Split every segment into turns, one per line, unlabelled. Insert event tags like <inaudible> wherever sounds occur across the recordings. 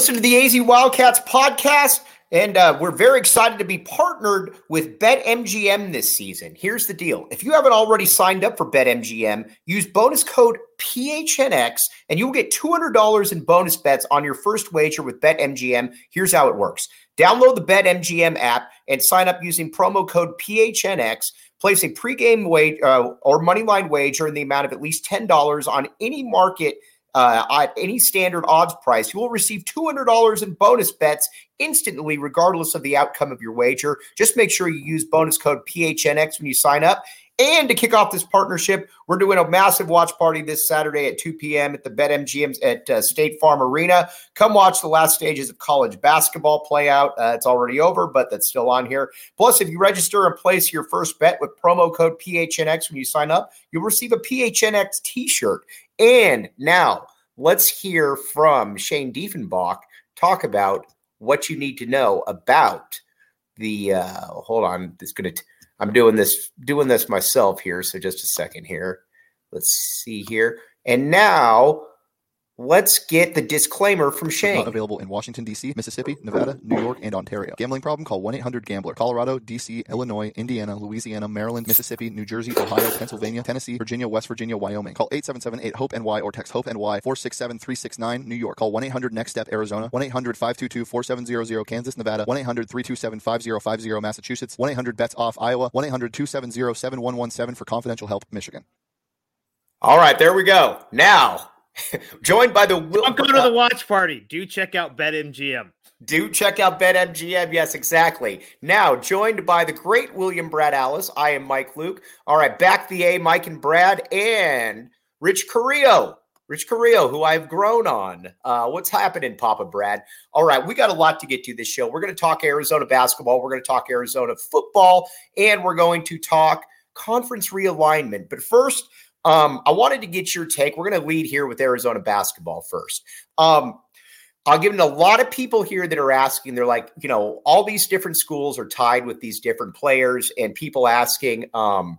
Listen to the AZ Wildcats podcast, and uh, we're very excited to be partnered with BetMGM this season. Here's the deal if you haven't already signed up for BetMGM, use bonus code PHNX, and you'll get $200 in bonus bets on your first wager with BetMGM. Here's how it works download the BetMGM app and sign up using promo code PHNX. Place a pregame wage uh, or moneyline wager in the amount of at least $10 on any market uh, at any standard odds price, you will receive $200 in bonus bets instantly, regardless of the outcome of your wager. Just make sure you use bonus code PHNX when you sign up. And to kick off this partnership, we're doing a massive watch party this Saturday at 2 p.m. at the BetMGM at uh, State Farm Arena. Come watch the last stages of college basketball play out. Uh, it's already over, but that's still on here. Plus, if you register and place your first bet with promo code PHNX when you sign up, you'll receive a PHNX t shirt. And now let's hear from Shane Diefenbach talk about what you need to know about the. Uh, hold on, it's going to. I'm doing this doing this myself here. So just a second here. Let's see here. And now Let's get the disclaimer from Shane.
Not available in Washington, D.C., Mississippi, Nevada, New York, and Ontario. Gambling problem? Call 1 800 Gambler. Colorado, D.C., Illinois, Indiana, Louisiana, Maryland, Mississippi, New Jersey, Ohio, Pennsylvania, Tennessee, Virginia, West Virginia, Wyoming. Call 877 8 HOPE NY or text HOPE NY 467 369 New York. Call 1 800 Next Step Arizona. 1 800 522 4700 Kansas, Nevada. 1 800 327 5050 Massachusetts. 1 800 Bets Off Iowa. 1 800 270 7117 for confidential help Michigan.
All right, there we go. Now, <laughs> Joined by the
Will. Don't go to the watch party. Do check out BetMGM.
Do check out BetMGM. Yes, exactly. Now, joined by the great William Brad Allis. I am Mike Luke. All right, back the A, Mike and Brad, and Rich Carrillo. Rich Carrillo, who I've grown on. Uh, what's happening, Papa Brad? All right, we got a lot to get to this show. We're going to talk Arizona basketball. We're going to talk Arizona football, and we're going to talk conference realignment. But first, um, I wanted to get your take. We're going to lead here with Arizona basketball first. Um, I'll give it a lot of people here that are asking. They're like, you know, all these different schools are tied with these different players, and people asking, um,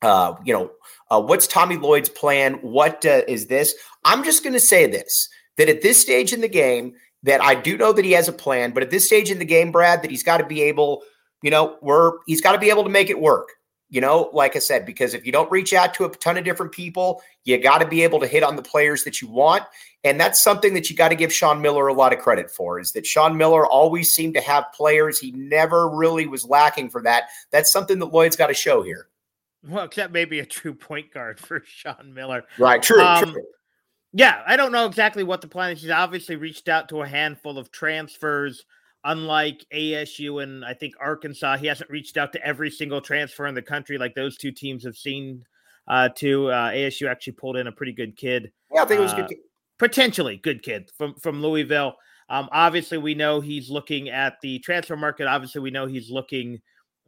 uh, you know, uh, what's Tommy Lloyd's plan? What uh, is this? I'm just going to say this: that at this stage in the game, that I do know that he has a plan, but at this stage in the game, Brad, that he's got to be able, you know, we're he's got to be able to make it work you know, like I said, because if you don't reach out to a ton of different people, you got to be able to hit on the players that you want. And that's something that you got to give Sean Miller a lot of credit for is that Sean Miller always seemed to have players. He never really was lacking for that. That's something that Lloyd's got to show here.
Well, except maybe a true point guard for Sean Miller.
Right. True. Um, true.
Yeah. I don't know exactly what the plan is. He's obviously reached out to a handful of transfers unlike ASU and I think Arkansas, he hasn't reached out to every single transfer in the country like those two teams have seen. Uh, to uh, ASU actually pulled in a pretty good kid.
Yeah, I think it was uh, good. Kid.
Potentially good kid from from Louisville. Um, obviously, we know he's looking at the transfer market. Obviously, we know he's looking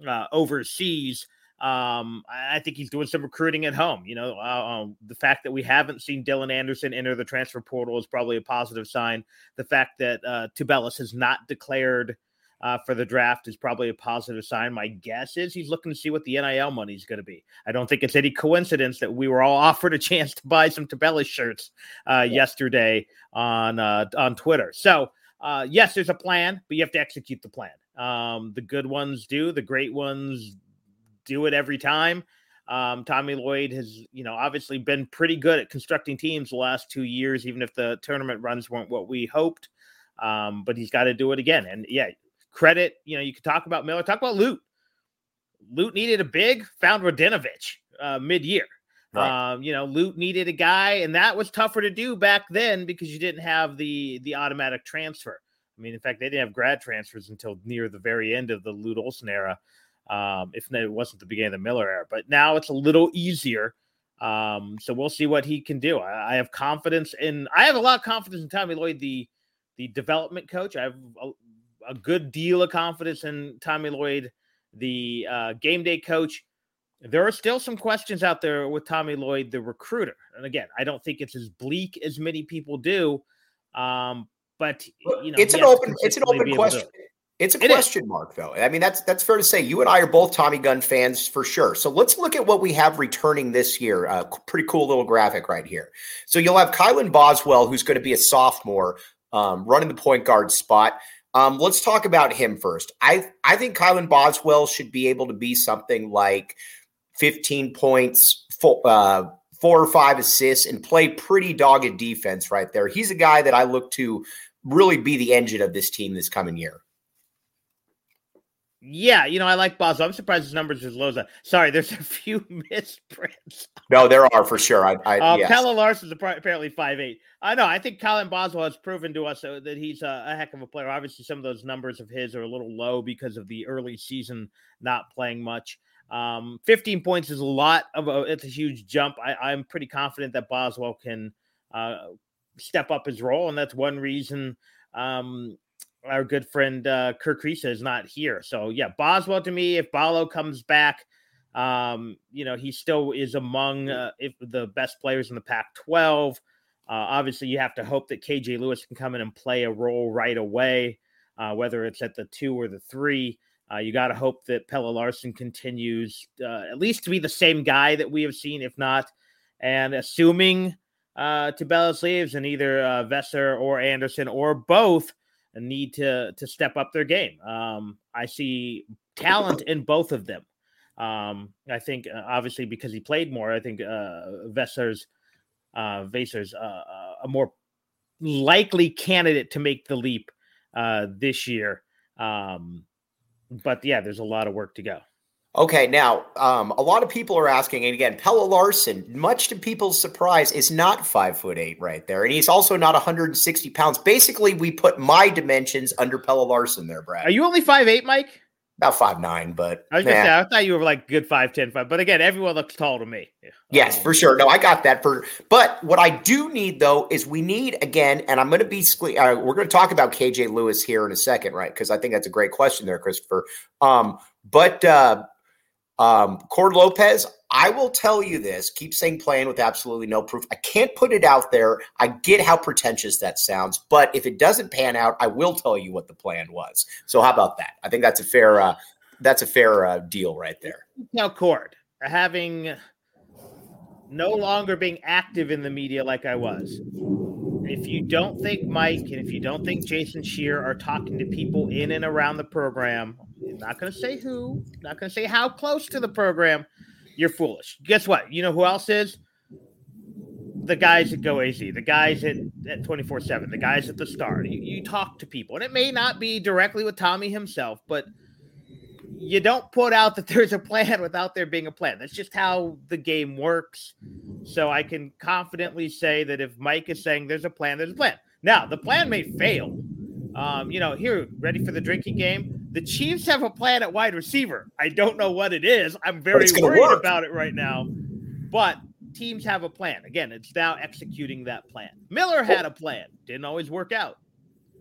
uh, overseas. Um, I think he's doing some recruiting at home. You know, uh, um, the fact that we haven't seen Dylan Anderson enter the transfer portal is probably a positive sign. The fact that uh, Tubelis has not declared uh, for the draft is probably a positive sign. My guess is he's looking to see what the NIL money is going to be. I don't think it's any coincidence that we were all <laughs> offered a chance to buy some Tubelis shirts uh, yeah. yesterday on uh, on Twitter. So. Uh, yes, there's a plan, but you have to execute the plan. Um, the good ones do, the great ones do it every time. Um, Tommy Lloyd has, you know, obviously been pretty good at constructing teams the last two years, even if the tournament runs weren't what we hoped. Um, but he's got to do it again. And yeah, credit, you know, you could talk about Miller, talk about Lute. Lute needed a big, found Radenovic uh, mid year. Right. Um, you know, Lute needed a guy, and that was tougher to do back then because you didn't have the the automatic transfer. I mean, in fact, they didn't have grad transfers until near the very end of the Lute Olson era, um, if it wasn't the beginning of the Miller era. But now it's a little easier. Um, so we'll see what he can do. I, I, have confidence in. I have a lot of confidence in Tommy Lloyd, the the development coach. I have a, a good deal of confidence in Tommy Lloyd, the uh, game day coach. There are still some questions out there with Tommy Lloyd, the recruiter. And again, I don't think it's as bleak as many people do. Um, but you know,
it's an open it's an open question. It's a it question is. mark, though. I mean, that's that's fair to say. You and I are both Tommy Gunn fans for sure. So let's look at what we have returning this year. A uh, pretty cool little graphic right here. So you'll have Kylan Boswell, who's going to be a sophomore, um, running the point guard spot. Um, let's talk about him first. I I think Kylan Boswell should be able to be something like 15 points, four, uh, four or five assists, and play pretty dogged defense right there. He's a guy that I look to really be the engine of this team this coming year.
Yeah, you know, I like Boswell. I'm surprised his numbers as low as that. Sorry, there's <laughs> a few misprints.
No, there are for sure. I, I
uh, yes. Larsson's apparently five eight. I know. I think Kylan Boswell has proven to us uh, that he's a, a, heck of a player. Obviously, some of those numbers of his are a little low because of the early season not playing much. Um, 15 points is a lot of a, it's a huge jump. I, am pretty confident that Boswell can uh, step up his role, and that's one reason um, our good friend uh, Kerr Kriisa is not here. So yeah, Boswell to me, if Ballo comes back, um, you know he still is among uh, if the best players in the Pac-12. Uh, obviously, you have to hope that KJ Lewis can come in and play a role right away, uh, whether it's at the two or the three. Uh, you got to hope that Pelle Larsson continues uh, at least to be the same guy that we have seen, if not. And assuming uh, Tubelis leaves and either uh, Veesaar or Anderson or both need to to step up their game. Um, I see talent in both of them. Um, I think uh, obviously because he played more, I think uh, Veesaar's uh, Veesaar's uh, uh, a more likely candidate to make the leap uh, this year. Um, but yeah, there's a lot of work to go.
Okay, now um, a lot of people are asking, and again, Pelle Larsson, much to people's surprise, is not five foot eight right there, and he's also not 160 pounds. Basically, we put my dimensions under Pelle Larsson there, Brad.
Are you only five eight, Mike?
About five nine, but
I was gonna say I thought you were like good five ten five. But again, everyone looks tall to me.
Yes, um, for sure. No, I got that for. But what I do need though is we need again, and I'm going to be uh, we're going to talk about KJ Lewis here in a second, right? Because I think that's a great question there, Christopher. Um, but uh, um, Cord Lopez, I will tell you this keep saying playing with absolutely no proof. I can't put it out there. I get how pretentious that sounds, but if it doesn't pan out, I will tell you what the plan was. So how about that? I think that's a fair uh, that's a fair uh, deal right there.
Now, Cord, having no longer being active in the media like I was, if you don't think Mike and if you don't think Jason Scheer are talking to people in and around the program not going to say who, not going to say how close to the program. You're foolish. Guess what? You know who else is? The guys at Go AZ, the guys at, at 24 7, the guys at the Star. You, you talk to people, and it may not be directly with Tommy himself, but you don't put out that <laughs> there's a plan without there being a plan. That's just how the game works. So I can confidently say that if Mike is saying there's a plan, there's a plan. Now, the plan may fail. Um, you know, here, ready for the drinking game? The Chiefs have a plan at wide receiver. I don't know what it is. I'm very worried work. about it right now. But teams have a plan. Again, it's now executing that plan. Miller had a plan, didn't always work out.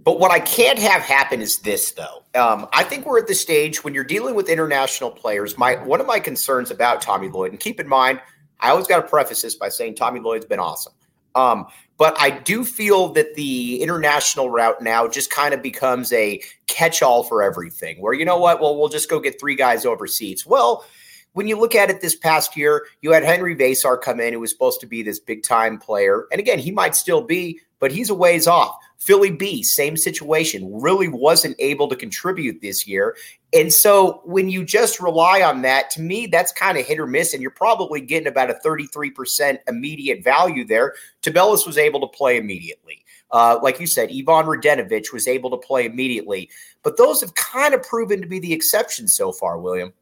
But what I can't have happen is this, though. Um, I think we're at the stage when you're dealing with international players. My one of my concerns about Tommy Lloyd, and keep in mind, I always got to preface this by saying Tommy Lloyd's been awesome. Um, but I do feel that the international route now just kind of becomes a catch all for everything, where you know what? Well, we'll just go get three guys overseas. Well, when you look at it this past year, you had Henri Veesaar come in, who was supposed to be this big time player. And again, he might still be, but he's a ways off. Philly B, same situation, really wasn't able to contribute this year. And so when you just rely on that, to me, that's kind of hit or miss. And you're probably getting about a 33% immediate value there. Tubelis was able to play immediately. Uh, like you said, Ivan Radenovic was able to play immediately, but those have kind of proven to be the exception so far, William.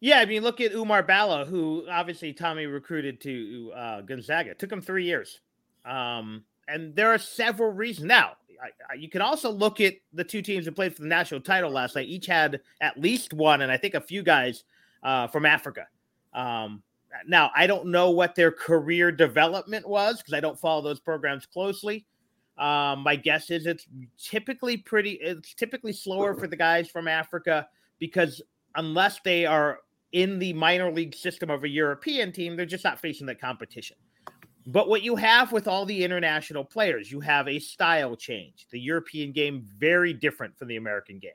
Yeah, I mean, look at Oumar Ballo, who obviously Tommy recruited to uh, Gonzaga. It took him three years. Um, and there are several reasons. Now, I, I, you can also look at the two teams that played for the national title last night. Each had at least one, and I think a few guys uh, from Africa. Um, now, I don't know what their career development was because I don't follow those programs closely. Um, my guess is it's typically pretty. It's typically slower for the guys from Africa because unless they are in the minor league system of a European team, they're just not facing that competition. But what you have with all the international players, you have a style change. The European game very different from the American game.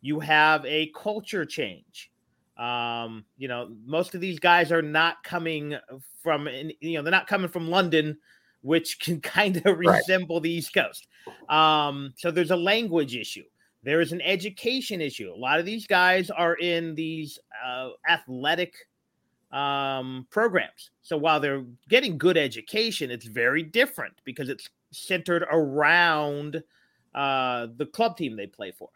You have a culture change. Um, you know, most of these guys are not coming from, you know, they're not coming from London, which <laughs> can kind of resemble right. the East Coast. Um, so there's a language issue. There is an education issue. A lot of these guys are in these uh, athletic um, programs. So while they're getting good education, it's very different because it's centered around uh, the club team they play for.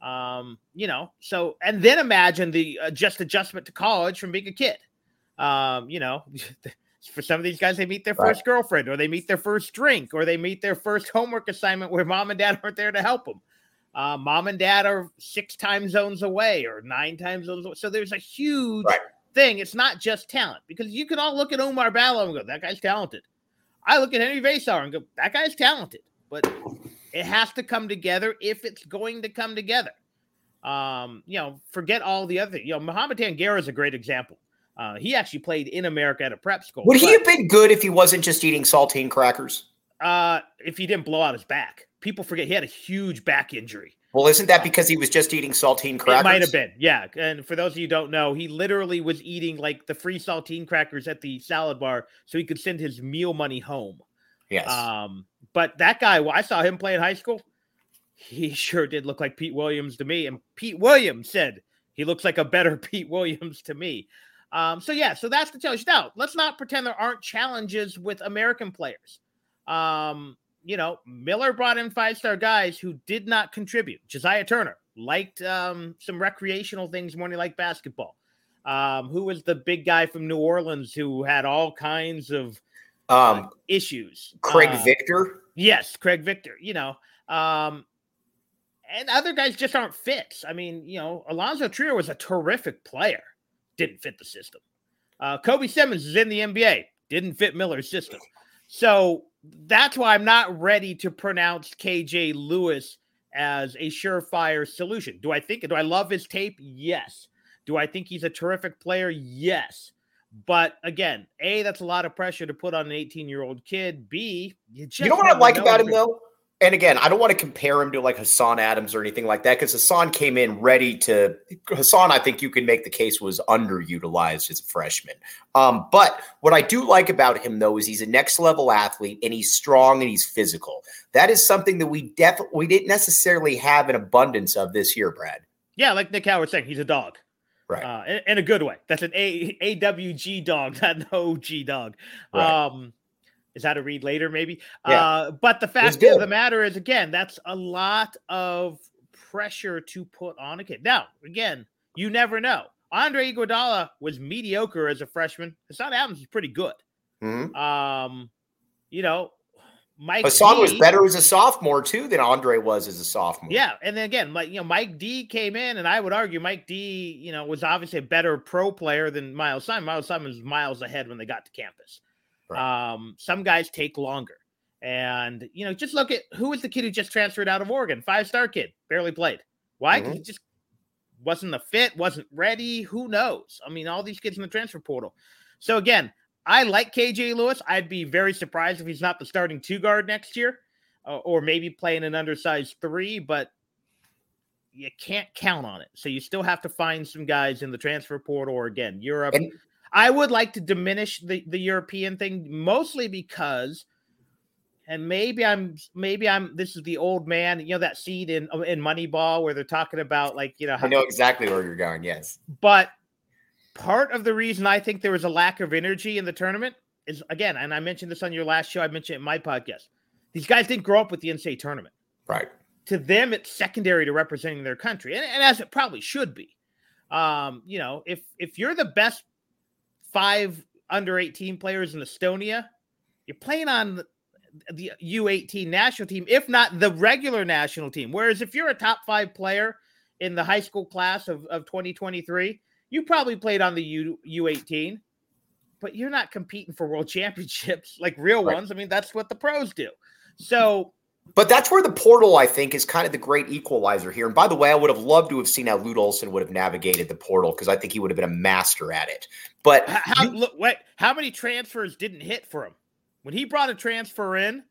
Um, you know, so and then imagine the uh, just adjustment to college from being a kid. Um, you know, <laughs> for some of these guys, they meet their first girlfriend, or they meet their first drink, or they meet their first homework assignment where mom and dad aren't there to help them. Uh, mom and dad are six time zones away or nine time zones away. So there's a huge right thing. It's not just talent because you can all look at Oumar Ballo and go, that guy's talented. I look at Henri Veesaar and go, that guy's talented. But it has to come together if it's going to come together. Um, you know, forget all the other. You know, Mohamed Tangara is a great example. Uh, he actually played in America at a prep school.
Would he have been good if he wasn't just eating saltine crackers?
Uh, if he didn't blow out his back. People forget he had a huge back injury.
Well, isn't that because he was just eating saltine crackers?
It might have been, yeah. And for those of you who don't know, he literally was eating like the free saltine crackers at the salad bar so he could send his meal money home.
Yes.
Um, but that guy, I saw him play in high school. He <laughs> sure did look like Pete Williams to me. And Pete Williams said he looks like a better <laughs> Pete Williams to me. Um, so yeah, so that's the challenge. Now, let's not pretend there aren't challenges with American players. Um, you know, Miller brought in five star guys who did not contribute. Josiah Turner liked um, some recreational things more than he liked basketball. Um, who was the big guy from New Orleans who had all kinds of uh, um, issues?
Craig uh, Victor.
Yes, Craig Victor. You know, um, and other guys just aren't fits. I mean, you know, Alonzo Trier was a terrific player, didn't fit the system. Uh, Kobe Simmons is in the NBA, didn't fit Miller's system. So that's why I'm not ready to pronounce KJ Lewis as a surefire solution. Do I think do I love his tape? Yes. Do I think he's a terrific player? Yes. But again, A, that's a lot of pressure to put on an 18 year old kid. B,
you, you know what I like about him though? And again, I don't want to compare him to like Hassan Adams or anything like that because Hassan came in ready to. Hassan, I think you can make the case was underutilized as a freshman. Um, but what I do like about him though is he's a next level athlete and he's strong and he's physical. That is something that we definitely we didn't necessarily have an abundance of this year, Brad.
Yeah, like Nick Howard saying, he's a dog.
Right.
Uh, in, in, a good way. That's an A AWG dog, <laughs> not an OG dog. Right. Um, is that a read later, maybe? Yeah. Uh, but the fact of the matter is, again, that's a lot of pressure to put on a kid. Now, again, you never know. Andre Iguodala was mediocre as a freshman. Hassan Adams was pretty good.
Mm-hmm.
Um, you know, Mike
Hassan D, was better as a sophomore too than Andre was as a sophomore.
Yeah, and then again, like you know, Mike D came in, and I would argue Mike D, you know, was obviously a better pro player than Miles Simon. Miles Simon was miles ahead when they got to campus. Right. Um, some guys take longer. And, you know, just look at who was the kid who just transferred out of Oregon? Five star kid, barely played. Why? Mm-hmm. He just wasn't the fit, wasn't ready. Who knows? I mean, all these kids in the transfer portal. So, again, I like KJ Lewis. I'd be very surprised if he's not the starting two guard next year uh, or maybe playing an undersized three, but you can't count on it. So, you still have to find some guys in the transfer portal or again, Europe. And- I would like to diminish the, the European thing mostly because and maybe I'm maybe I'm this is the old man, you know, that seed in in Moneyball where they're talking about like, you know,
how, I know exactly where you're going, yes.
But part of the reason I think there was a lack of energy in the tournament is again, and I mentioned this on your last show, I mentioned it in my podcast. these guys didn't grow up with the NCAA tournament.
Right.
To them, it's secondary to representing their country, and, and as it probably should be. Um, you know, if if you're the best five under 18 players in Estonia, you're playing on the U18 national team, if not the regular national team. Whereas if you're a top five player in the high school class of, of 2023, you probably played on the U, U18, but you're not competing for world <laughs> championships like real right. ones. I mean, that's what the pros do. So,
but that's where the portal, I think, is kind of the great equalizer here. And by the way, I would have loved to have seen how Lute Olson would have navigated the portal because I think he would have been a master at it. But
how, look, wait, how many transfers didn't hit for him? When he brought a transfer in,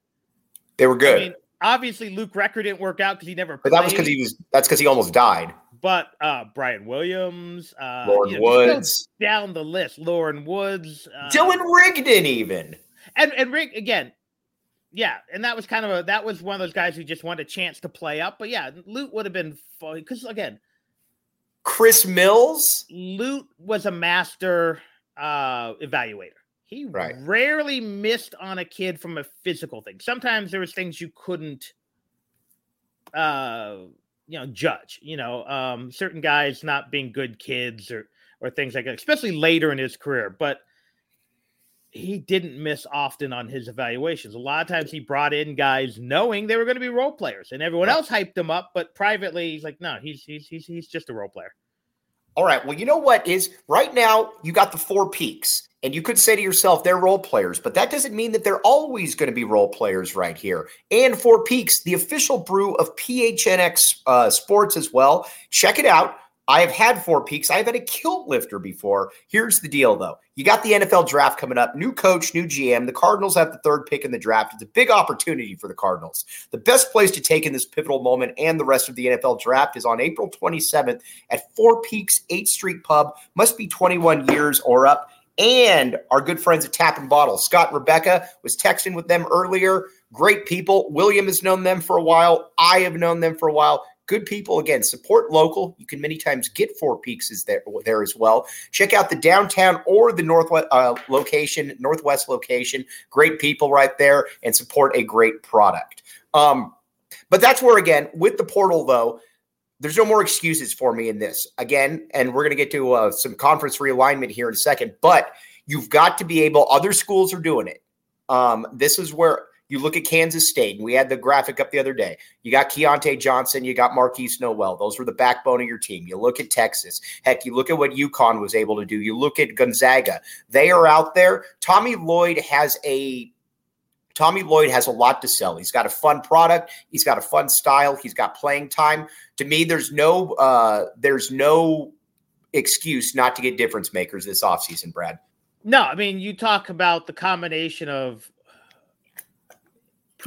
they were good. I mean,
obviously, Luke Recker didn't work out because he never.
But that was because he was. That's because he almost died.
But uh Brian Williams, uh,
Loren you know, Woods,
down the list, Loren Woods, uh,
Dylan Rigdon, even,
and and Rig again, yeah, and that was kind of a that was one of those guys who just wanted a chance to play up. But yeah, Lute would have been fun because again,
Chris Mills,
Lute was a master uh evaluator. He right. rarely missed on a kid from a physical thing. Sometimes there was things you couldn't uh you know judge, you know, um certain guys not being good kids or or things like that, especially later in his career, but he didn't miss often on his evaluations. A lot of times he brought in guys knowing they were going to be role players and everyone else hyped him up, but privately he's like, no, he's he's he's he's just a role player.
All right. Well, you know what is right now you got the four peaks. And you could say to yourself, they're role players, but that doesn't mean that they're always going to be role players right here. And Four Peaks, the official brew of PHNX uh, Sports as well. Check it out. I have had Four Peaks. I've had a kilt lifter before. Here's the deal, though. You got the NFL draft coming up. New coach, new GM. The Cardinals have the third pick in the draft. It's a big opportunity for the Cardinals. The best place to take in this pivotal moment and the rest of the NFL draft is on April 27th at Four Peaks 8th Street Pub. Must be 21 years or up and our good friends at Tap and Bottle. Scott Rebecca was texting with them earlier. Great people. William has known them for a while. I have known them for a while. Good people. Again, support local. You can many times get Four Peaks is there, there as well. Check out the downtown or the northwest uh, location, northwest location. Great people right there, and support a great product. Um, but that's where again with the portal though there's no more excuses for me in this again and we're going to get to uh, some conference realignment here in a second but you've got to be able other schools are doing it um, this is where you look at kansas state and we had the graphic up the other day you got Keyontae johnson you got markquis nowell those were the backbone of your team you look at texas heck you look at what UConn was able to do you look at gonzaga they are out there tommy lloyd has a Tommy Lloyd has a lot to sell. He's got a fun product. He's got a fun style. He's got playing time. To me, there's no uh, there's no excuse not to get difference makers this offseason, Brad.
No, I mean you talk about the combination of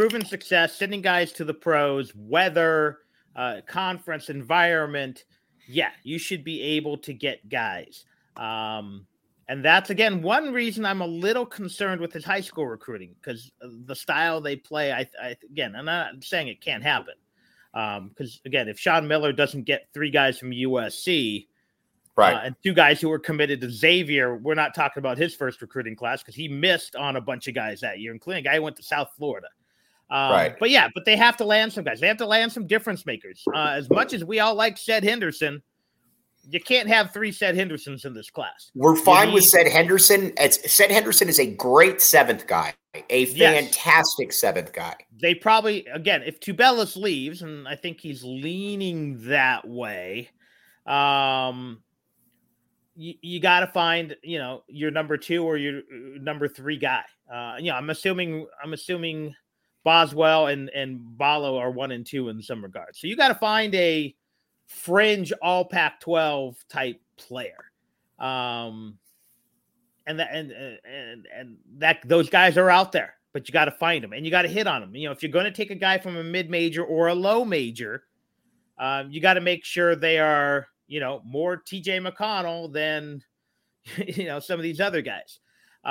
proven success, sending guys to the pros, weather, uh, conference environment. Yeah, you should be able to get guys. Um, and that's again one reason I'm a little concerned with his high school recruiting because the style they play. I, I again, I'm not saying it can't happen because um, again, if Sean Miller doesn't get three guys from USC,
right, uh,
and two guys who are committed to Xavier, we're not talking about his first recruiting class because he missed on a bunch of guys that year, including a guy who went to South Florida. Um, right. But yeah, but they have to land some guys. They have to land some difference makers. Uh, as much as we all like Sed Henderson, you can't have three Sed Hendersons in this class.
We're fine need- with Sed Henderson. It's, Sed Henderson is a great seventh guy, a fantastic yes. seventh guy.
They probably again, if Tubelis leaves, and I think he's leaning that way, um, you, you got to find you know your number two or your uh, number three guy. Uh, you know, I'm assuming I'm assuming Boswell and and Ballo are one and two in some regards. So you got to find a fringe all Pac 12 type player. Um, and that and and and that those guys are out there, but you got to find them and you got to hit on them. You know, if you're going to take a guy from a mid major or a low major, um, you got to make sure they are you know more TJ McConnell than <laughs> you know some of these other guys.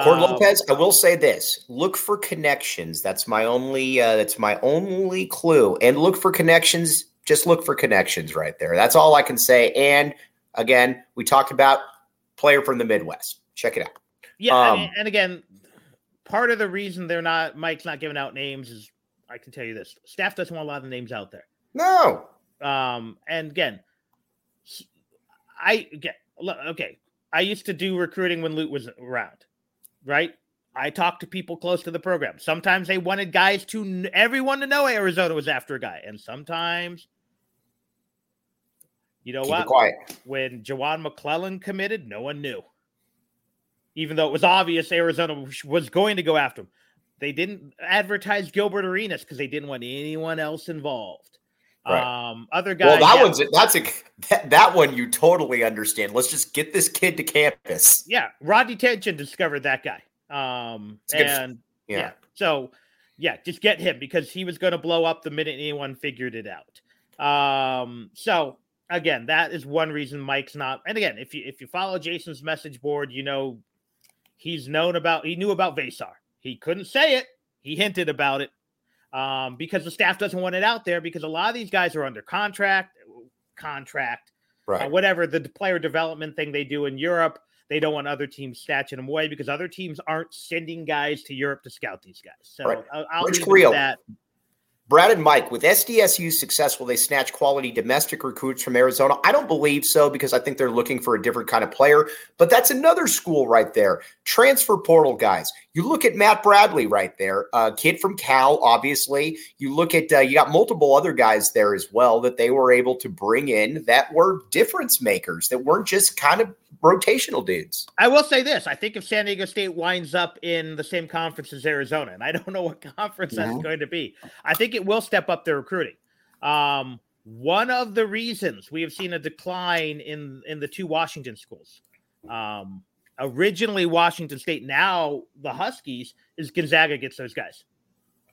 Cord um, Lopez, I will say this: look for connections. That's my only. Uh, that's my only clue. And look for connections just look for connections right there. That's all I can say. And again, we talked about player from the Midwest. Check it out.
Yeah, um, and again, part of the reason they're not Mike's not giving out names is I can tell you this: staff doesn't want a lot of names out there.
No.
Um, and again, I get okay. I used to do recruiting when Lute was around, right? I talked to people close to the program. Sometimes they wanted guys to everyone to know Arizona was after a guy, and sometimes, you know
Keep
what?
quiet.
When Jawann McClellan committed, no one knew, even though it was obvious Arizona was going to go after him. They didn't advertise Gilbert Arenas because they didn't want anyone else involved.
Right.
Um, other guys.
Well, that
yeah.
one's that's a that, that one you totally understand. Let's just get this kid to campus.
yeah, Rodney Tention discovered that guy. Um, and
Yeah.
yeah. so yeah, just get him because he was going to blow up the minute anyone figured it out. Um, so again, that is one reason Mike's not. And again, if you if you follow Jason's message board, you know he's known about he knew about Veesaar. He couldn't say it. He hinted about it um, because the staff doesn't want it out there because a lot of these guys are under contract, contract,
Right.
uh, whatever the player development thing they do in Europe. They don't want other teams snatching them away because other teams aren't sending guys to Europe to scout these guys. So
Right.
I'll, I'll
Rich
leave it at
Creel.
that.
Brad and Mike, with SDSU successful, they snatch quality domestic recruits from Arizona. I don't believe so because I think they're looking for a different kind of player. But that's another school right there. Transfer portal guys. You look at Matt Bradley right there, a kid from Cal, obviously. You look at uh, you got multiple other guys there as well that they were able to bring in that were difference makers that weren't just kind of rotational dudes.
I will say this: I think if San Diego State winds up in the same conference as Arizona, and I don't know what <laughs> conference that's going to be, I think it will step up their recruiting. Um, one of the reasons we have seen a decline in in the two Washington schools, um, originally Washington State, now the Huskies, is Gonzaga gets those guys,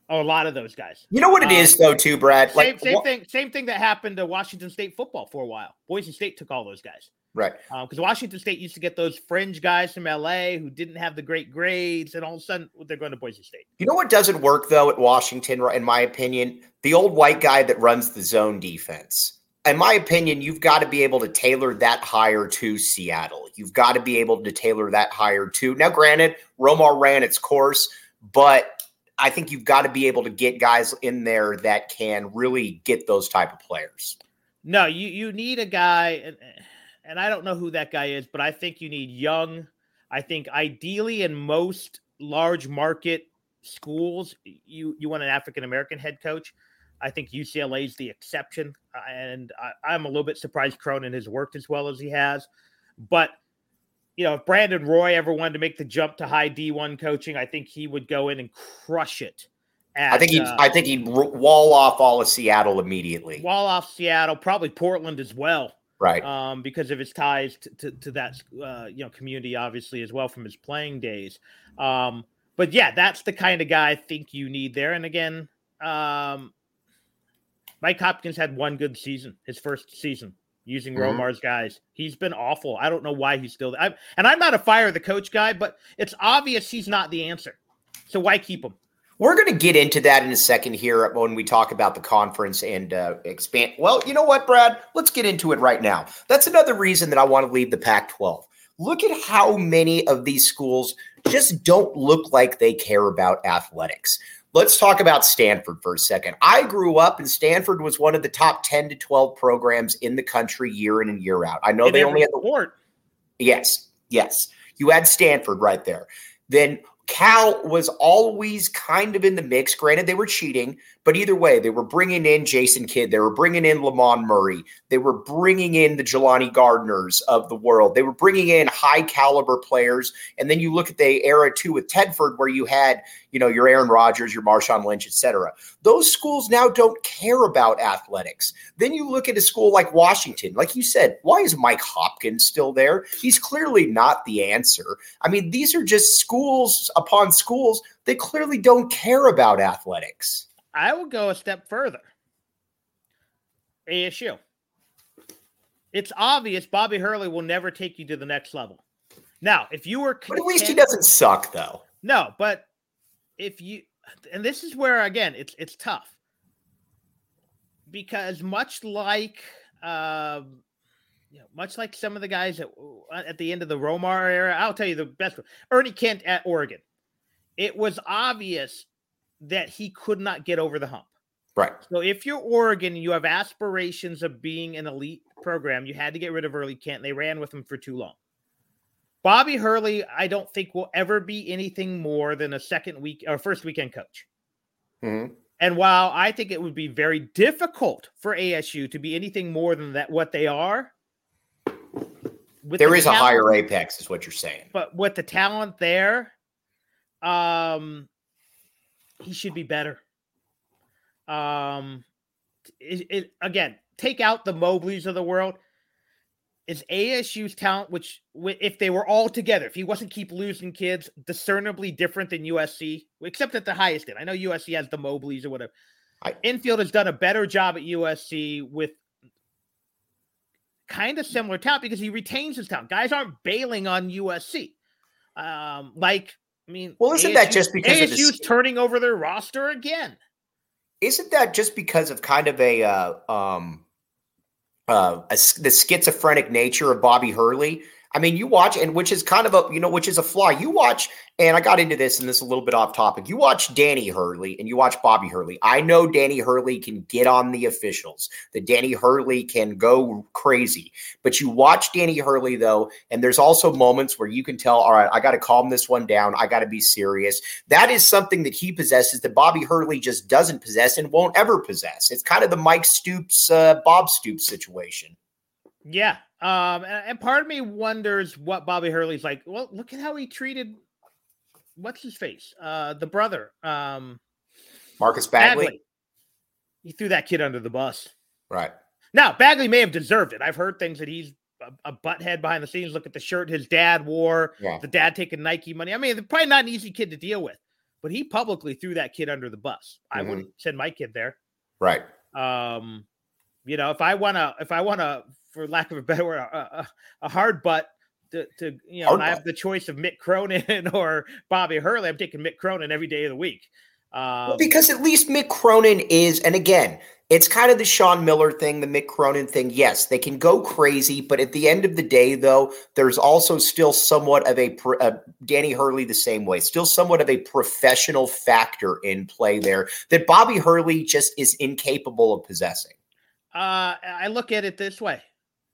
oh, a lot of those guys.
You know what it is
Um,
though, too, Brad.
Same, same
wha-
thing. Same thing that happened to Washington State football for a while. Boise State took all those guys
Right.
Um, because Washington State used to get those fringe guys from LA who didn't have the great grades, and all of a sudden they're going to Boise State.
You know what doesn't work though at Washington, in my opinion? The old white guy that runs the zone defense. In my opinion, you've got to be able to tailor that hire to Seattle. You've got to be able to tailor that hire to. Now, granted, Romar ran its course, but I think you've got to be able to get guys in there that can really get those type of players.
No, you you need a guy, and, eh, and I don't know who that guy is, but I think you need young. I think ideally in most large market schools, you you want an African American head coach. I think UCLA is the exception, uh, and I, I'm a little bit surprised Cronin has worked as well as he has. But you know, if Brandon Roy ever wanted to make the jump to high D1 coaching, I think he would go in and crush it. At,
I think he,
uh,
I think he'd wall off all of Seattle immediately.
wall off Seattle, probably Portland as well
Right.
um, because of his ties to, to, to that uh, you know community, obviously as well from his playing days. Um, but yeah, that's the kind of guy I think you need there. And again, um, Mike Hopkins had one good season, his first season using
Mhm.
Romar's guys. He's been awful. I don't know why he's still. I'm, and I'm not a fire the coach guy, but it's obvious he's not the answer. So why keep him?
We're going to get into that in a second here when we talk about the conference and uh, expand. Well, you know what, Brad? Let's get into it right now. That's another reason that I want to leave the Pac 12. Look at how many of these schools just don't look like they care about athletics. Let's talk about Stanford for a second. I grew up and Stanford was one of the top 10 to 12 programs in the country year in and year out. I know they
every
only had the. Yes, yes. You had Stanford right there. Then Cal was always kind of in the mix. Granted, they were cheating, but either way, they were bringing in Jason Kidd. They were bringing in Lamond Murray. They were bringing in the Jelani Gardners of the world. They were bringing in high caliber players. And then you look at the era too with Tedford, where you had, you know, your Aaron Rodgers, your Marshawn Lynch, et cetera. Those schools now don't care about athletics. Then you look at a school like Washington. Like you said, why is Mike Hopkins still there? He's clearly not the answer. I mean, these are just schools upon schools that clearly don't care about athletics.
I will go a step further. ASU. It's obvious Bobby Hurley will never take you to the next level. Now, if you were
But at least he doesn't suck, though.
No, but if you and this is where again it's it's tough. Because much like um you know, much like some of the guys at, at the end of the Romar era, I'll tell you the best one. Ernie Kent at Oregon. It was obvious that he could not get over the hump.
Right.
So if you're Oregon and you have aspirations of being an elite program, you had to get rid of Hurley Kent. They ran with him for too long. Bobby Hurley, I don't think will ever be anything more than a second week or first weekend coach.
Mm-hmm.
And while I think it would be very difficult for ASU to be anything more than that, what they are,
there the is talent, a higher apex, is what you're saying.
But with the talent there, um, he should be better. Um, it, it, again, take out the Mobleys of the world. Is ASU's talent, which if they were all together, if he wasn't keep losing kids, discernibly different than USC, except at the highest end. I know USC has the Mobleys or whatever. I, Enfield has done a better job at USC with kind of similar talent because he retains his talent. Guys aren't bailing on USC. Um, like, I mean,
well, isn't ASU, that just because
ASU's turning over their roster again?
Isn't that just because of kind of a uh, um, uh, a, the schizophrenic nature of Bobby Hurley? I mean, you watch, and which is kind of a you know, which is a flaw. You watch, and I got into this, and this is a little bit off topic. You watch Danny Hurley and you watch Bobby Hurley. I know Danny Hurley can get on the officials. That Danny Hurley can go crazy. But you watch Danny Hurley though, and there's also moments where you can tell, all right, I got to calm this one down. I got to be serious. That is something that he possesses that Bobby Hurley just doesn't possess and won't ever possess. It's kind of the Mike Stoops, uh, Bob Stoops situation.
Yeah, um, and, and, part of me wonders what Bobby Hurley's like. Well, look at how he treated what's his face, uh, the brother, um,
Marcus Bagley. Bagley.
He threw that kid under the bus.
Right
now, Bagley may have deserved it. I've heard things that he's a, a butthead behind the scenes. Look at the shirt his dad wore. Yeah. The dad taking Nike money. I mean, probably not an easy kid to deal with, but he publicly threw that kid under the bus. Mm-hmm. I wouldn't send my kid there.
Right.
Um, you know, if I want to, if I want to for lack of a better word, a, a, a hard butt to, to you know, I have the choice of Mick Cronin <laughs> or Bobby Hurley. I'm taking Mick Cronin every day of the week.
Um, well, because at least Mick Cronin is, and again, it's kind of the Sean Miller thing, the Mick Cronin thing. Yes, they can go crazy, but at the end of the day, though, there's also still somewhat of a, a Danny Hurley the same way, still somewhat of a professional factor in play there that Bobby Hurley just is incapable of possessing.
Uh, I look at it this way: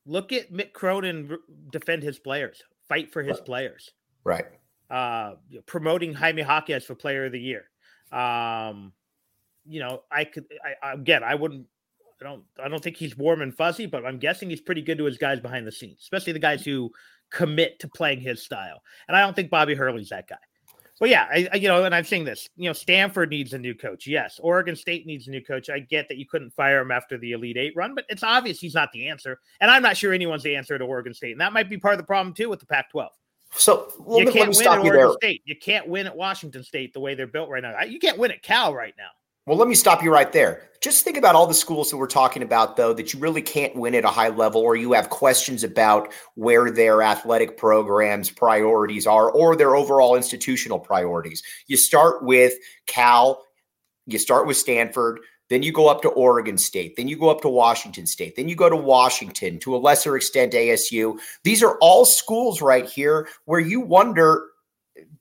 Look at Mick Cronin defend his players, fight for his
right.
players.
Right.
Uh, promoting Jaime Jaquez for Player of the Year. Um, you know, I could I, again, I wouldn't. I don't. I don't think he's warm and fuzzy, but I'm guessing he's pretty good to his guys behind the scenes, especially the guys who commit to playing his style. And I don't think Bobby Hurley's that guy. Well, yeah, I, I, you know, and I'm saying this. You know, Stanford needs a new coach. Yes, Oregon State needs a new coach. I get that you couldn't fire him after the Elite Eight run, but it's obvious he's not the answer. And I'm not sure anyone's the answer to Oregon State, and that might be part of the problem too with the Pac-12.
So
you can't win at Oregon there. State. You can't win at Washington State the way they're built right now. You can't win at Cal right now.
Well, let me stop you right there. Just think about all the schools that we're talking about, though, that you really can't win at a high level, or you have questions about where their athletic programs' priorities are, or their overall institutional priorities. You start with Cal, you start with Stanford, then you go up to Oregon State, then you go up to Washington State, then you go to Washington, to a lesser extent, ASU. These are all schools right here where you wonder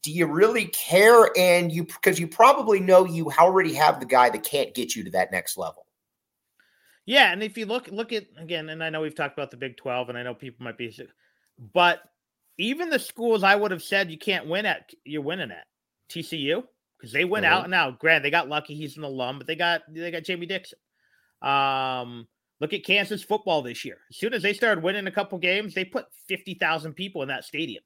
do you really care? And you because you probably know you already have the guy that can't get you to that next level.
Yeah, and if you look look at again, and I know we've talked about the Big Twelve, and I know people might be, but even the schools I would have said you can't win at, you're winning at TCU because they went mm-hmm. out and now. Grant, they got lucky; he's an alum, but they got they got Jamie Dixon. Um, look at Kansas football this year. As soon as they started winning a couple games, they put fifty thousand people in that stadium.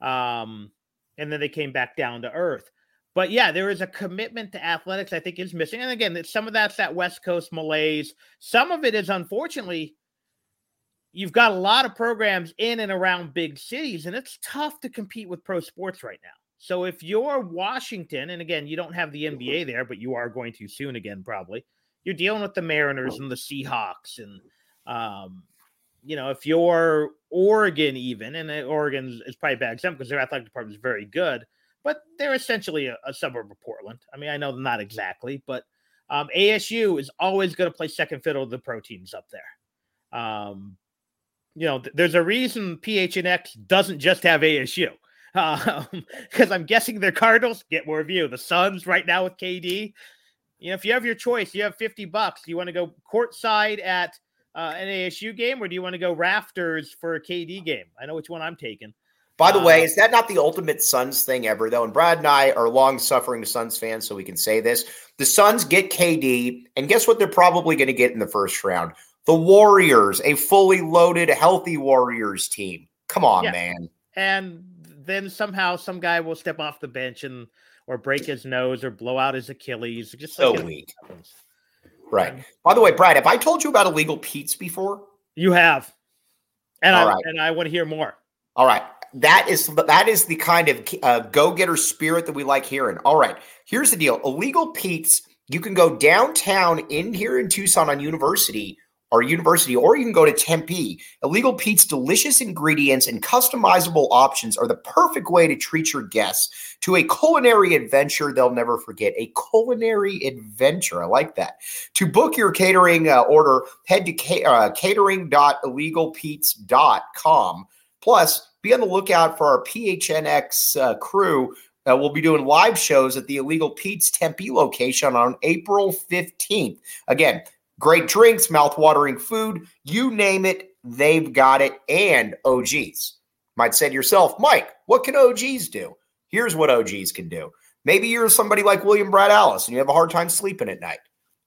Um, and then they came back down to earth. But yeah, there is a commitment to athletics I think is missing. And again, some of that's that West Coast malaise. Some of it is unfortunately, you've got a lot of programs in and around big cities, and it's tough to compete with pro sports right now. So if you're Washington, and again, you don't have the NBA there, but you are going to soon again, probably. You're dealing with the Mariners and the Seahawks and um, you know, if you're Oregon, even, and Oregon is probably a bad example because their athletic department is very good, but they're essentially a, a suburb of Portland. I mean, I know not exactly, but um, ASU is always going to play second fiddle to the pro teams up there. Um, you know, th- there's a reason PHNX doesn't just have ASU. because <laughs> um, I'm guessing the Cardinals get more view. The Suns right now with KD. You know, if you have your choice, you have 50 bucks. You want to go courtside at uh, an ASU game or do you want to go rafters for a KD game? I know which one I'm taking.
By the uh, way, is that not the ultimate Suns thing ever, though? And Brad and I are long suffering Suns fans, so we can say this. The Suns get KD, and guess what they're probably going to get in the first round? The Warriors, a fully loaded, healthy Warriors team. Come on, yeah. man.
And then somehow some guy will step off the bench and or break his nose or blow out his Achilles. Just
so like weak. Right. By the way, Brad, have I told you about illegal Pete's before?
You have. And All I right. and I want to hear more.
All right. That is that is the kind of uh, go-getter spirit that we like hearing. All right. Here's the deal. Illegal Pete's, you can go downtown in here in Tucson on University or university, or you can go to Tempe. Illegal Pete's delicious ingredients and customizable options are the perfect way to treat your guests to a culinary adventure they'll never forget. A culinary adventure. I like that. To book your catering uh, order, head to ca- uh, catering.illegalpete's.com. Plus, be on the lookout for our PHNX uh, crew uh, we'll be doing live shows at the Illegal Pete's Tempe location on April 15th. Again, Great drinks, mouth-watering food, you name it, they've got it. And OGs. Might say to yourself, Mike, what can OGs do? Here's what OGs can do. Maybe you're somebody like William Brad Allis and you have a hard time sleeping at night.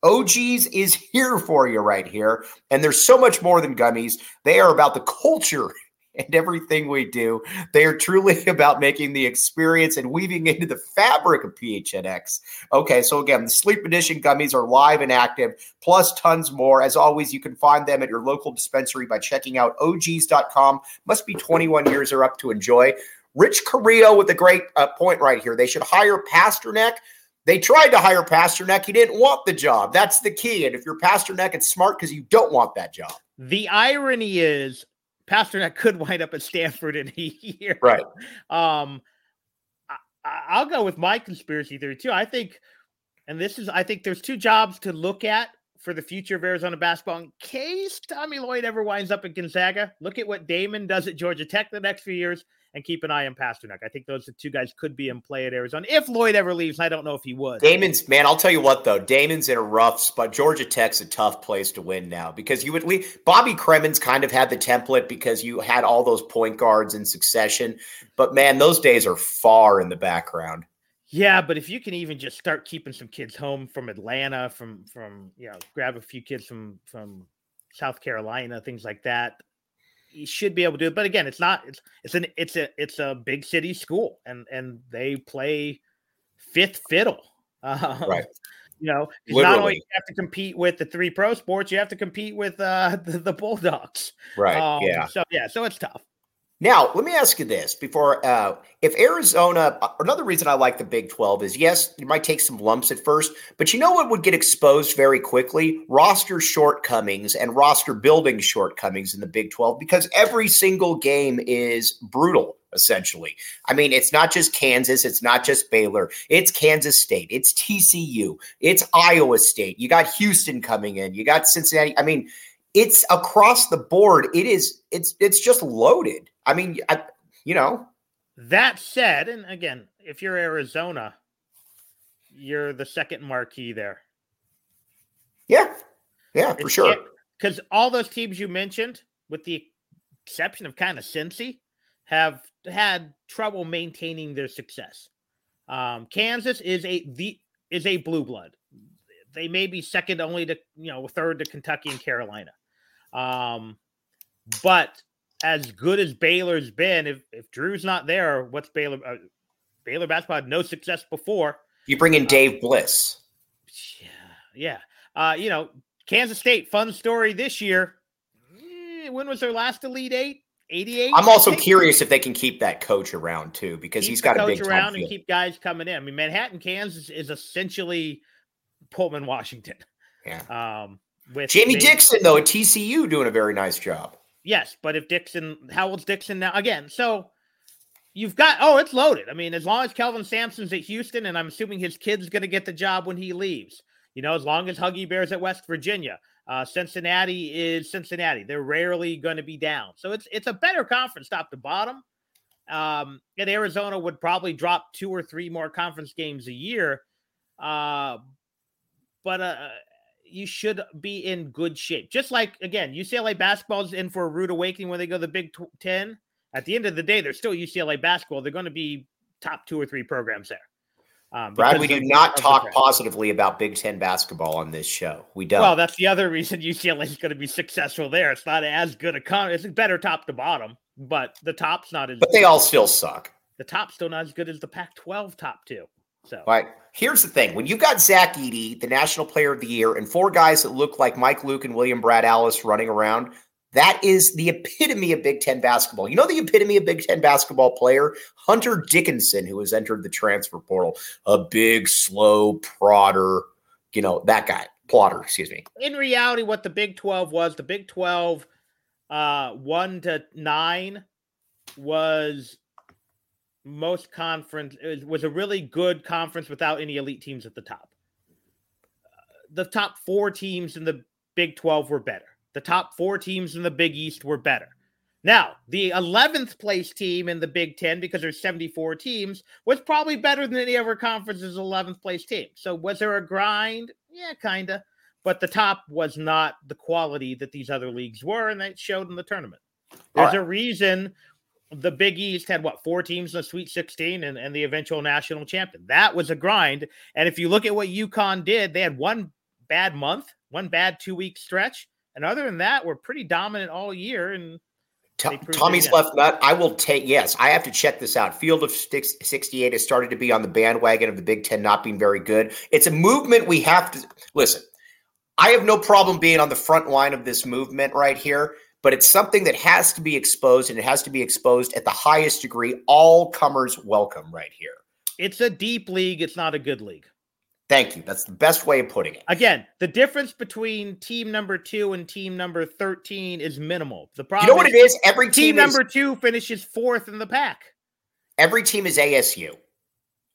OGs is <laughs> here for you right here. And there's so much more than gummies. They are about the culture and everything we do. They are truly <laughs> about making the experience and weaving into the fabric of PHNX. Okay, so again, the Sleep Edition gummies are live and active, plus tons more. As always, you can find them at your local dispensary by checking out OGs.com. Must be 21 years or up to enjoy. Rich Carrillo with a great uh, point right here. They should hire Pasternack. They tried to hire Pasternack. He didn't want the job. That's the key. And if you're Pasternack, it's smart because you don't want that job.
The irony is Pasternack could wind up at Stanford in a <laughs> year.
Right.
Um, I, will go with my conspiracy theory too. I think, and this is, I think there's two jobs to look at for the future of Arizona basketball in case Tommy Lloyd ever winds up at Gonzaga. Look at what Damon does at Georgia Tech the next few years and keep an eye on Pasternack. I think those two guys could be in play at Arizona if Lloyd ever leaves. I don't know if he would.
Damon's man, I'll tell you what though, Damon's in a rough spot. Georgia Tech's a tough place to win now because you would leave. Bobby Cremins kind of had the template because you had all those point guards in succession, but man, those days are far in the background.
Yeah, but if you can even just start keeping some kids home from Atlanta, from from you know, grab a few kids from from South Carolina, things like that you should be able to do it. But again, it's not. It's it's an it's a it's a big city school, and and they play fifth fiddle. <laughs>
Um, right.
You know, not only you have to compete with the three pro sports, you have to compete with uh, <laughs> the, the Bulldogs.
Right. Um, yeah.
So yeah, so it's tough.
Now, let me ask you this before uh, if Arizona, uh, another reason I like the Big 12 is yes, you might take some lumps at first, but you know what would get exposed very quickly? Roster shortcomings and roster building shortcomings in the Big 12 because every single game is brutal, essentially. I mean, it's not just Kansas, it's not just Baylor, it's Kansas State, it's TCU, it's Iowa State. You got Houston coming in, you got Cincinnati. I mean, it's across the board. It is, it's, it's just loaded. I mean, I, you know.
That said, and again, if you're Arizona, you're the second marquee there.
Yeah. Yeah, for it's, sure.
Because all those teams you mentioned, with the exception of kind of Cincy, have had trouble maintaining their success. Um, Kansas is a the is a blue blood. They may be second only to you know third to Kentucky and Carolina. Um, but as good as Baylor's been, if if Drew's not there, what's Baylor? Uh, Baylor basketball had no success before.
You bring in uh, Dave Bliss.
Yeah, yeah. Uh, you know, Kansas State, fun story this year. Eh, when was their last Elite Eight? 88.
I'm also curious if they can keep that coach around too, because keep he's got a big around
and keep guys coming in. I mean, Manhattan, Kansas is essentially Pullman, Washington.
Yeah. Um, with Jamie Dixon though at TCU doing a very nice job.
Yes, but if Dixon, how old's Dixon now? Again, so you've got oh, it's loaded. I mean, as long as Kelvin Sampson's at Houston, and I'm assuming his kid's going to get the job when he leaves. You know, as long as Huggy Bear's at West Virginia, uh, Cincinnati is Cincinnati. They're rarely going to be down, so it's it's a better conference top to bottom. Um, and Arizona would probably drop two or three more conference games a year. Uh, but uh, you should be in good shape. Just like again, UCLA basketball is in for a rude awakening when they go to the Big Ten. At the end of the day, they're still UCLA basketball. They're going to be top two or three programs there.
Um, Brad, we do not talk positively about Big Ten basketball on this show. We don't.
Well, that's the other reason <laughs> UCLA is going to be successful there. It's not as good a con. It's better top to bottom, but the top's not as.
But they all still suck.
The top's still not as good as the Pac-12 top two. So,
all right. Here's the thing: when you've got Zach Edey, the National Player of the Year, and four guys that look like Mike Luke and William Brad Allis running around, that is the epitome of Big Ten basketball. You know the epitome of Big Ten basketball player? Hunter Dickinson, who has entered the transfer portal. A big, slow prodder, you know, that guy. Plotter, excuse me.
In reality, what the Big 12 was, the Big 12 uh one to nine was most conference was a really good conference without any elite teams at the top. Uh, the top four teams in the Big 12 were better. The top four teams in the Big East were better. Now, the 11th place team in the Big Ten, because there's 74 teams, was probably better than any other conference's 11th place team. So, was there a grind? Yeah, kind of. But the top was not the quality that these other leagues were, and that showed in the tournament. There's right. a reason the Big East had what four teams in the Sweet 16 and, and the eventual national champion. That was a grind. And if you look at what UConn did, they had one bad month, one bad two week stretch and other than that, we're pretty dominant all year. And
Tommy's left nut. I will take. Yes, I have to check this out. Field of 68 has started to be on the bandwagon of the Big Ten not being very good. It's a movement we have to listen. I have no problem being on the front line of this movement right here, but it's something that has to be exposed, and it has to be exposed at the highest degree. All comers welcome right here.
It's a deep league. It's not a good league.
Thank you. That's the best way of putting it.
Again, the difference between team number two and team number 13 is minimal. The problem
You know what it is? Every team,
team number is, two finishes fourth in the pack.
Every team is ASU.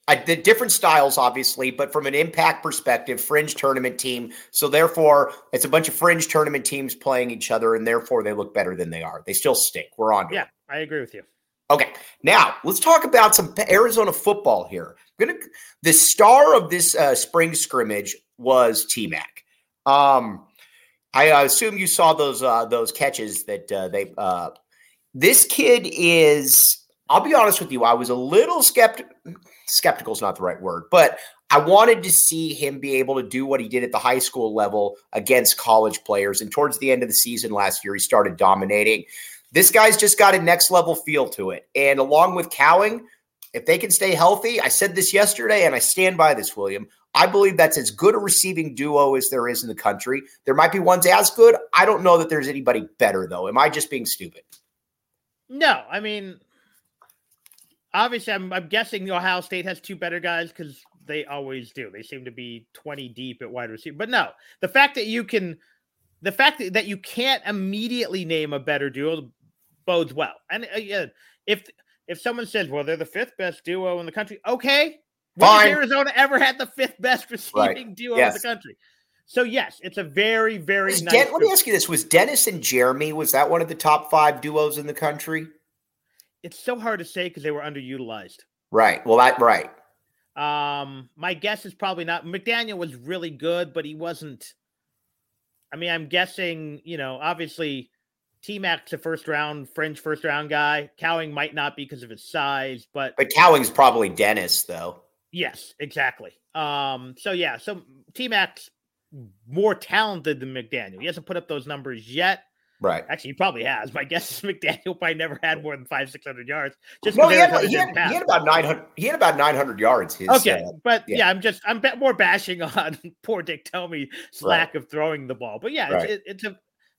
I, the different styles, obviously, but from an impact perspective, fringe tournament team. So therefore, it's a bunch of fringe tournament teams playing each other, and therefore they look better than they are. They still stink. We're on.
Yeah, I agree with you.
Okay, now let's talk about some Arizona football here. Gonna, the star of this uh, spring scrimmage was T Mac. Um, I assume you saw those uh, those catches that uh, they. Uh, this kid is. I'll be honest with you. I was a little skeptical. Skeptical is not the right word, but I wanted to see him be able to do what he did at the high school level against college players. And towards the end of the season last year, he started dominating. This guy's just got a next level feel to it. And along with Cowing, if they can stay healthy, I said this yesterday and I stand by this, William. I believe that's as good a receiving duo as there is in the country. There might be ones as good. I don't know that there's anybody better, though. Am I just being stupid?
No, I mean, obviously, I'm, I'm guessing the Ohio State has two better guys because they always do. They seem to be 20 deep at wide receiver. But no, the fact that you can, the fact that, you can't immediately name a better duo bodes well. And uh, if if someone says, "Well, they're the fifth best duo in the country," okay, when Arizona ever had the fifth best receiving right. duo yes. in the country? So yes, it's a very very nice.
Den- let me ask you this: Was Dennis and Jeremy was that one of the top five duos in the country?
It's so hard to say because they were underutilized.
Right. Well, that right.
Um, my guess is probably not. McDaniel was really good, but he wasn't. I mean, I'm guessing. You know, obviously T Mac's a first round, fringe first round guy. Cowing might not be because of his size, but
but Cowing's probably Dennis though.
Yes, exactly. Um, so yeah, so T Mac's more talented than McDaniel. He hasn't put up those numbers yet.
Right.
Actually, he probably has. My guess is <laughs> McDaniel probably never had more than five, six hundred yards.
Just no, he had, he, had, he had, about nine hundred. He had about nine hundred yards. His,
okay, uh, but yeah. yeah. I'm just I'm more bashing <laughs> on poor Dick Tomey's lack right. of throwing the ball. But yeah, right. it's, it, it's a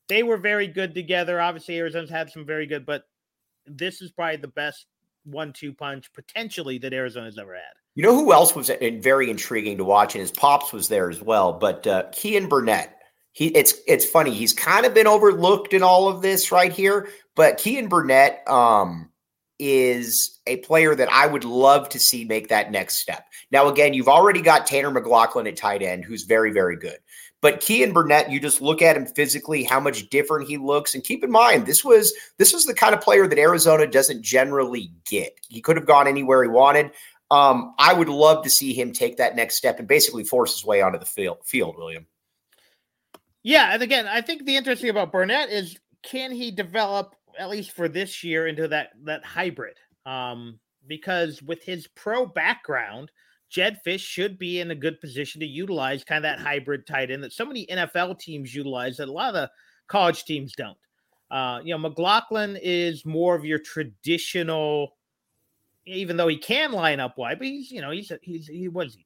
they were very good together. Obviously, Arizona's had some very good, but this is probably the best one-two punch potentially that Arizona's ever had.
You know who else was very intriguing to watch, and his pops was there as well. But uh, Keyan Burnett, he it's it's funny. He's kind of been overlooked in all of this right here, but Keyan Burnett um, is a player that I would love to see make that next step. Now, again, you've already got Tanner McLachlan at tight end, who's very very good. But Keyan Burnett, you just look at him physically, how much different he looks, and keep in mind this was this was the kind of player that Arizona doesn't generally get. He could have gone anywhere he wanted. Um, I would love to see him take that next step and basically force his way onto the field. Field, William.
Yeah, and again, I think the interesting about Burnett is can he develop at least for this year into that that hybrid? Um, because with his pro background, Jedd Fisch should be in a good position to utilize kind of that hybrid tight end that so many NFL teams utilize that a lot of the college teams don't. Uh, you know, McLachlan is more of your traditional, even though he can line up wide, but he's, you know, he's, he's, he was he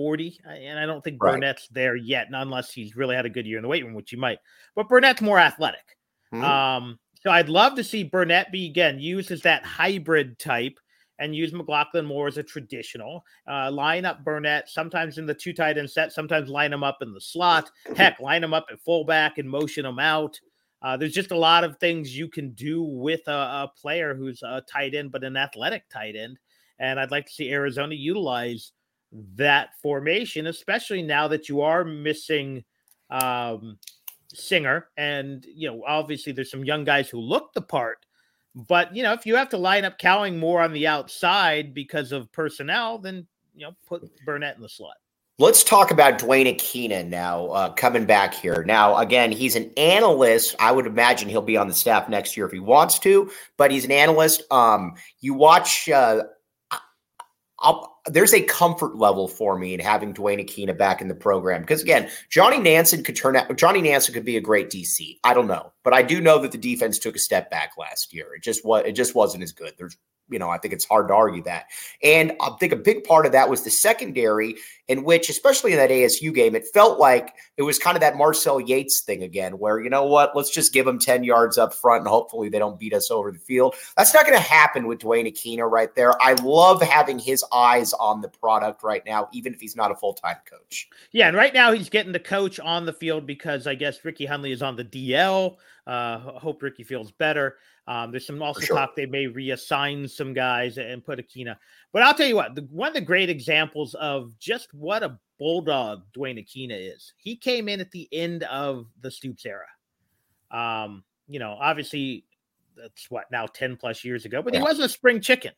240. And I don't think right. Burnett's there yet, unless he's really had a good year in the weight room, which he might. But Burnett's more athletic. Mm-hmm. Um, so I'd love to see Burnett be again used as that hybrid type and use McLachlan more as a traditional. Uh, line up Burnett sometimes in the two tight end set, sometimes line him up in the slot. Heck, line him up at fullback and motion him out. Uh, there's just a lot of things you can do with a, a, player who's a tight end, but an athletic tight end. And I'd like to see Arizona utilize that formation, especially now that you are missing um, Singer. And, you know, obviously there's some young guys who look the part. But, you know, if you have to line up Cowing more on the outside because of personnel, then, you know, put Burnett in the slot.
Let's talk about Duane Akina now, uh, coming back here. Now, again, he's an analyst. I would imagine he'll be on the staff next year if he wants to, but he's an analyst. Um, you watch uh, I'll, there's a comfort level for me in having Duane Akina back in the program because again, Johnny Nansen could turn out. Johnny Nansen could be a great DC. I don't know, but I do know that the defense took a step back last year. It just was. It just wasn't as good. There's you know, I think it's hard to argue that. And I think a big part of that was the secondary, in which, especially in that ASU game, it felt like it was kind of that Marcel Yates thing again, where, you know what, let's just give them 10 yards up front and hopefully they don't beat us over the field. That's not going to happen with Duane Akina right there. I love having his eyes on the product right now, even if he's not a full time coach.
Yeah. And right now he's getting the coach on the field because I guess Ricky Hunley is on the DL. Uh, hope Ricky feels better. Um, there's some also sure. talk they may reassign some guys and put Akina. But I'll tell you what, the, one of the great examples of just what a bulldog Duane Akina is. He came in at the end of the Stoops era. Um, you know, obviously that's what now 10 plus years ago, but he wasn't a spring chicken.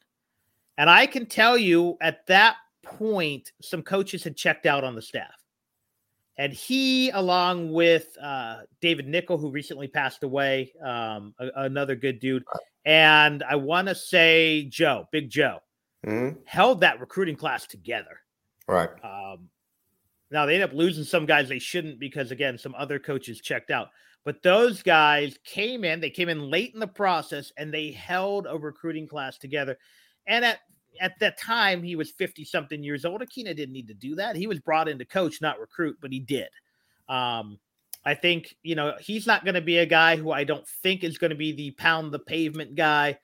And I can tell you at that point, some coaches had checked out on the staff. And he, along with uh, David Nickel, who recently passed away, um, a, another good dude, and I want to say Joe, Big Joe, mm-hmm. held that recruiting class together.
Right.
Um, now they end up losing some guys they shouldn't because again, some other coaches checked out. But those guys came in, they came in late in the process and they held a recruiting class together. And at at that time he was 50 something years old. Akina didn't need to do that. He was brought in to coach, not recruit, but he did. Um, I think, you know, he's not going to be a guy who I don't think is going to be the pound the pavement guy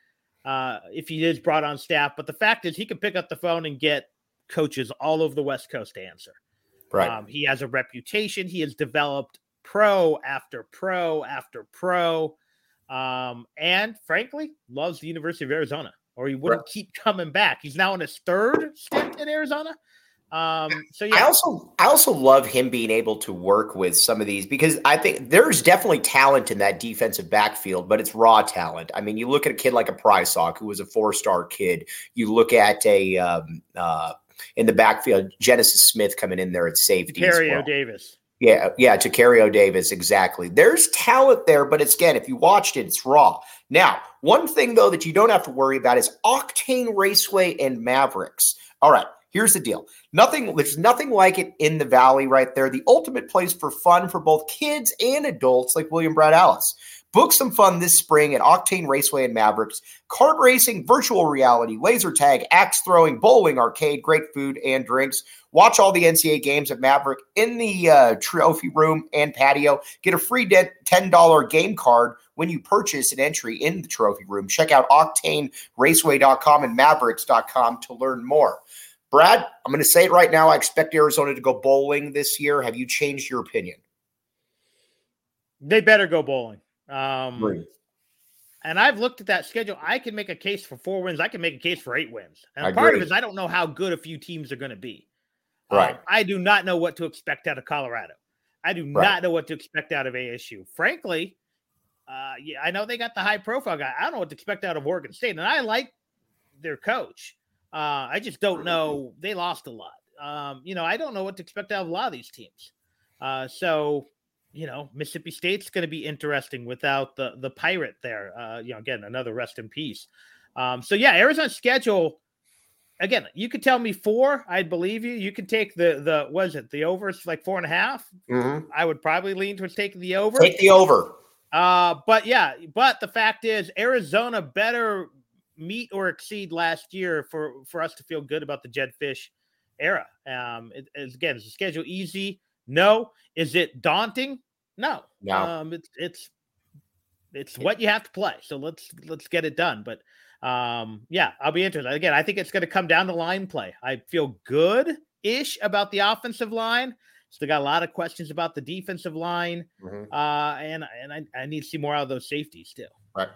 uh, if he is brought on staff. But the fact is, he can pick up the phone and get coaches all over the West Coast to answer.
Right.
Um, he has a reputation. He has developed pro after pro after pro. Um, and frankly, loves the University of Arizona or he wouldn't right. keep coming back. He's now in his third stint in Arizona. Um, so yeah.
I also I also love him being able to work with some of these because I think there's definitely talent in that defensive backfield, but it's raw talent. I mean, you look at a kid like a Prysock, who was a four star kid. You look at a um, uh, in the backfield, Genesis Smith coming in there at safety.
Terrio well. Davis.
Yeah, yeah, Tacario Davis, exactly. There's talent there, but it's again, if you watched it, it's raw. Now, one thing though that you don't have to worry about is Octane Raceway and Mavericks. All right, here's the deal. Nothing, there's nothing like it in the valley right there. The ultimate place for fun for both kids and adults, like William Brad Allis. Book some fun this spring at Octane Raceway and Mavericks. Kart racing, virtual reality, laser tag, axe throwing, bowling, arcade, great food and drinks. Watch all the NCAA games at Maverick in the uh, trophy room and patio. Get a free $10 game card when you purchase an entry in the trophy room. Check out octaneraceway.com and mavericks.com to learn more. Brad, I'm going to say it right now. I expect Arizona to go bowling this year. Have you changed your opinion?
They better go bowling. Um, and I've looked at that schedule. I can make a case for four wins. I can make a case for eight wins. And I part agree. of it is I don't know how good a few teams are going to be.
Right.
Um, I do not know what to expect out of Colorado. I do right. not know what to expect out of ASU. Frankly, uh, yeah, I know they got the high profile guy. I don't know what to expect out of Oregon State, and I like their coach. Uh, I just don't know. They lost a lot. Um, you know, I don't know what to expect out of a lot of these teams. Uh, so, you know, Mississippi State's going to be interesting without the the pirate there. Uh, you know, again, another rest in peace. Um, so yeah, Arizona's schedule. Again, you could tell me four, I'd believe you. You could take the the was it the over? It's like four and a half. Mm-hmm. I would probably lean towards taking the over.
Take the over.
Uh, but yeah, but the fact is, Arizona better meet or exceed last year for for us to feel good about the Jedd Fisch era. Um, it, again, is the schedule easy? No. Is it daunting? No. No. Um, it's it's it's what you have to play. So let's let's get it done. But um, yeah, I'll be interested. Again, I think it's going to come down to line play. I feel good ish about the offensive line. Still got a lot of questions about the defensive line, mm-hmm. uh, and and I, I, need to see more out of those safeties still.
Right.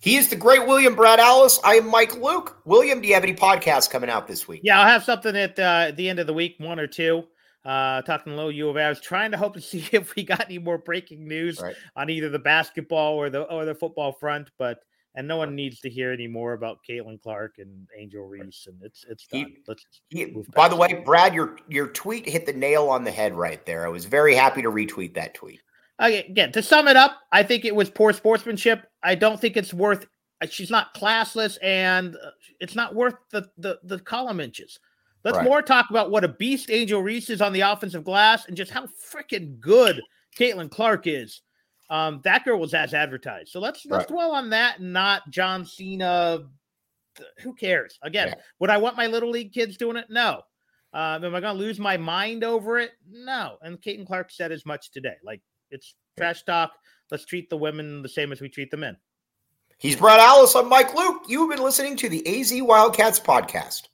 He is the great William Brad Allis. I am Mike Luke. William, do you have any podcasts coming out this week?
Yeah, I'll have something at, uh, at the end of the week, one or two. Uh, talking low U of A. I was trying to hope to <laughs> see if we got any more breaking news right. on either the basketball or the or the football front, but and no one needs to hear any more about Caitlin Clark and Angel Reese, and it's it's done. Let's
he, by the way, Brad, your your tweet hit the nail on the head right there. I was very happy to retweet that tweet.
Again, to sum it up, I think it was poor sportsmanship. I don't think it's worth. Uh, she's not classless, and uh, it's not worth the the, the column inches. Let's right. more talk about what a beast Angel Reese is on the offensive glass, and just how freaking good Caitlin Clark is. Um, that girl was as advertised. So let's let's right. dwell on that, and not John Cena. Who cares? Again, yeah. would I want my little league kids doing it? No. Um, am I going to lose my mind over it? No. And Caitlin Clark said as much today. Like it's trash talk. Let's treat the women the same as we treat the men.
He's Brad Allis. I'm Mike Luke. You've been listening to the AZ Wildcats podcast.